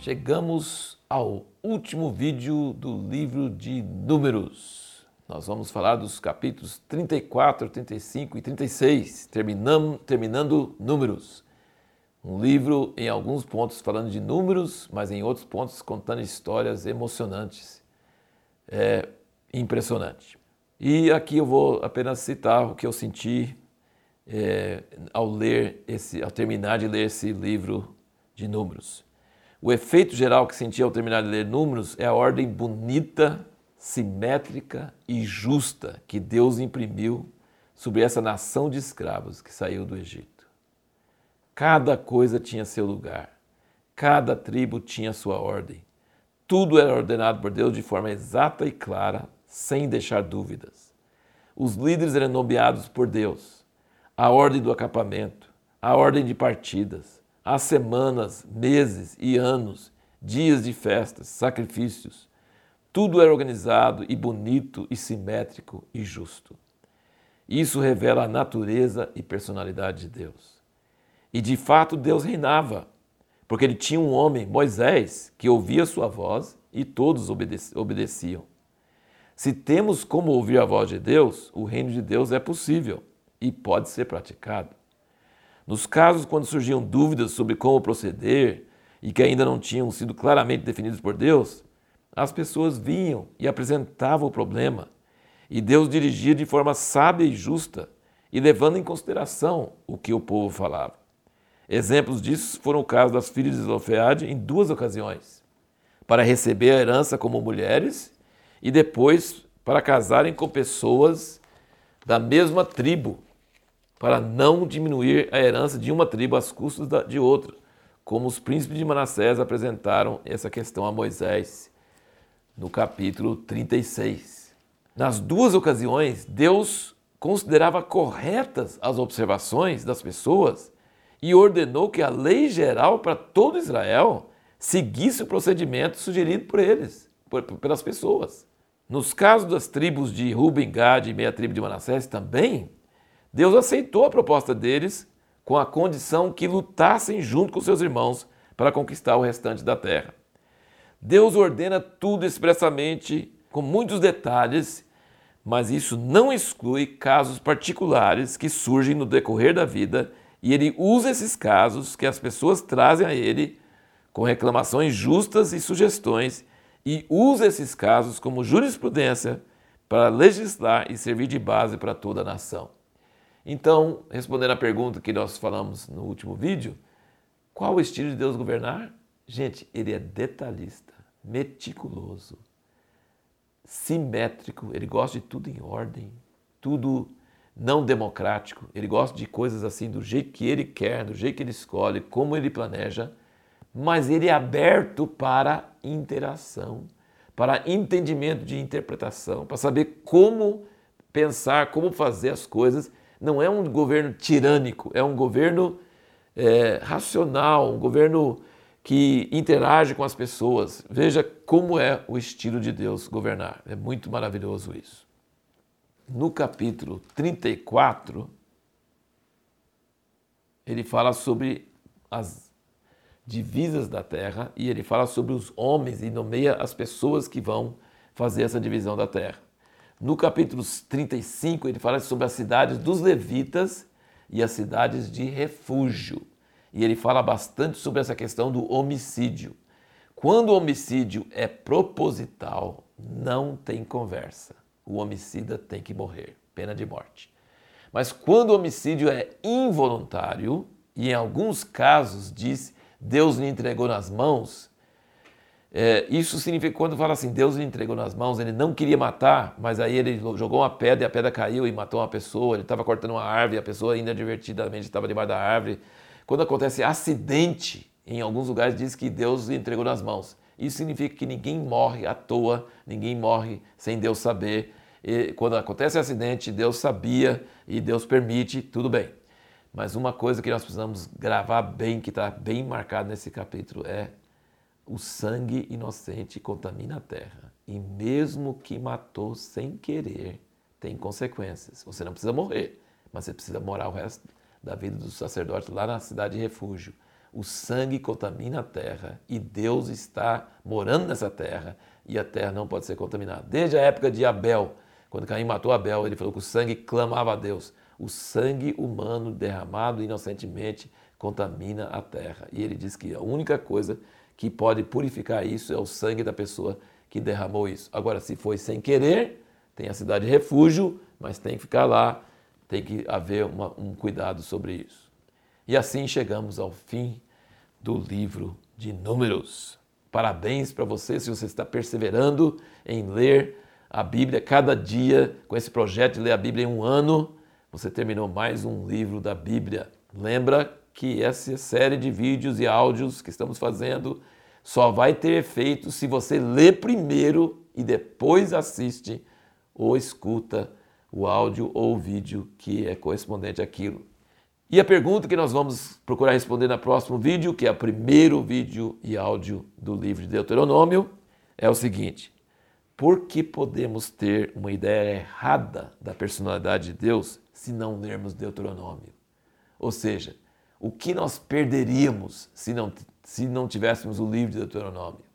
chegamos ao último vídeo do livro de Números. Nós vamos falar dos capítulos 34, 35 e 36, terminando, terminando Números. Um livro em alguns pontos falando de números, mas em outros pontos contando histórias emocionantes. É impressionante. E aqui eu vou apenas citar o que eu senti é, ao ler esse, ao terminar de ler esse livro de números. O efeito geral que senti ao terminar de ler Números é a ordem bonita, simétrica e justa que Deus imprimiu sobre essa nação de escravos que saiu do Egito. Cada coisa tinha seu lugar, cada tribo tinha sua ordem. Tudo era ordenado por Deus de forma exata e clara, sem deixar dúvidas. Os líderes eram nomeados por Deus. A ordem do acampamento, a ordem de partidas, Há semanas, meses e anos, dias de festas, sacrifícios. Tudo era organizado e bonito e simétrico e justo. Isso revela a natureza e personalidade de Deus. E de fato Deus reinava, porque ele tinha um homem, Moisés, que ouvia sua voz e todos obedeciam. Se temos como ouvir a voz de Deus, o reino de Deus é possível e pode ser praticado. Nos casos quando surgiam dúvidas sobre como proceder e que ainda não tinham sido claramente definidos por Deus, as pessoas vinham e apresentavam o problema, e Deus dirigia de forma sábia e justa e levando em consideração o que o povo falava. Exemplos disso foram o caso das filhas de Zelofeade em duas ocasiões, para receber a herança como mulheres e depois para casarem com pessoas da mesma tribo para não diminuir a herança de uma tribo às custas de outra, como os príncipes de Manassés apresentaram essa questão a Moisés no capítulo 36. Nas duas ocasiões, Deus considerava corretas as observações das pessoas e ordenou que a lei geral para todo Israel seguisse o procedimento sugerido por eles, por, pelas pessoas. Nos casos das tribos de Ruben, Gad e meia tribo de Manassés também, Deus aceitou a proposta deles com a condição que lutassem junto com seus irmãos para conquistar o restante da terra. Deus ordena tudo expressamente, com muitos detalhes, mas isso não exclui casos particulares que surgem no decorrer da vida e ele usa esses casos que as pessoas trazem a ele com reclamações justas e sugestões e usa esses casos como jurisprudência para legislar e servir de base para toda a nação. Então, respondendo à pergunta que nós falamos no último vídeo, qual o estilo de Deus governar? Gente, ele é detalhista, meticuloso, simétrico, ele gosta de tudo em ordem, tudo não democrático, ele gosta de coisas assim do jeito que ele quer, do jeito que ele escolhe, como ele planeja, mas ele é aberto para interação, para entendimento de interpretação, para saber como pensar, como fazer as coisas não é um governo tirânico, é um governo é, racional, um governo que interage com as pessoas. Veja como é o estilo de Deus governar. É muito maravilhoso isso. No capítulo 34, ele fala sobre as divisas da terra e ele fala sobre os homens e nomeia as pessoas que vão fazer essa divisão da terra. No capítulo 35, ele fala sobre as cidades dos levitas e as cidades de refúgio. E ele fala bastante sobre essa questão do homicídio. Quando o homicídio é proposital, não tem conversa. O homicida tem que morrer, pena de morte. Mas quando o homicídio é involuntário, e em alguns casos diz Deus lhe entregou nas mãos, é, isso significa quando fala assim, Deus lhe entregou nas mãos, ele não queria matar, mas aí ele jogou uma pedra e a pedra caiu e matou uma pessoa, ele estava cortando uma árvore a pessoa ainda divertidamente estava debaixo da árvore. Quando acontece acidente, em alguns lugares diz que Deus lhe entregou nas mãos. Isso significa que ninguém morre à toa, ninguém morre sem Deus saber. E quando acontece acidente, Deus sabia e Deus permite, tudo bem. Mas uma coisa que nós precisamos gravar bem, que está bem marcado nesse capítulo, é o sangue inocente contamina a terra. E mesmo que matou sem querer, tem consequências. Você não precisa morrer, mas você precisa morar o resto da vida do sacerdote lá na cidade de refúgio. o sangue contamina a terra e Deus está morando nessa terra e a terra não pode ser contaminada. Desde a época de Abel, quando Caim matou Abel, ele falou que o sangue clamava a Deus. O sangue humano derramado inocentemente contamina a terra. E ele diz que a única coisa que pode purificar isso é o sangue da pessoa que derramou isso. Agora, se foi sem querer, tem a cidade de refúgio, mas tem que ficar lá, tem que haver uma, um cuidado sobre isso. E assim chegamos ao fim do livro de Números. Parabéns para você se você está perseverando em ler a Bíblia cada dia, com esse projeto de ler a Bíblia em um ano, você terminou mais um livro da Bíblia. Lembra que essa série de vídeos e áudios que estamos fazendo só vai ter efeito se você lê primeiro e depois assiste ou escuta o áudio ou o vídeo que é correspondente àquilo. E a pergunta que nós vamos procurar responder no próximo vídeo, que é o primeiro vídeo e áudio do livro de Deuteronômio, é o seguinte: por que podemos ter uma ideia errada da personalidade de Deus se não lermos Deuteronômio? Ou seja, o que nós perderíamos se não, se não tivéssemos o livro de Deuteronômio?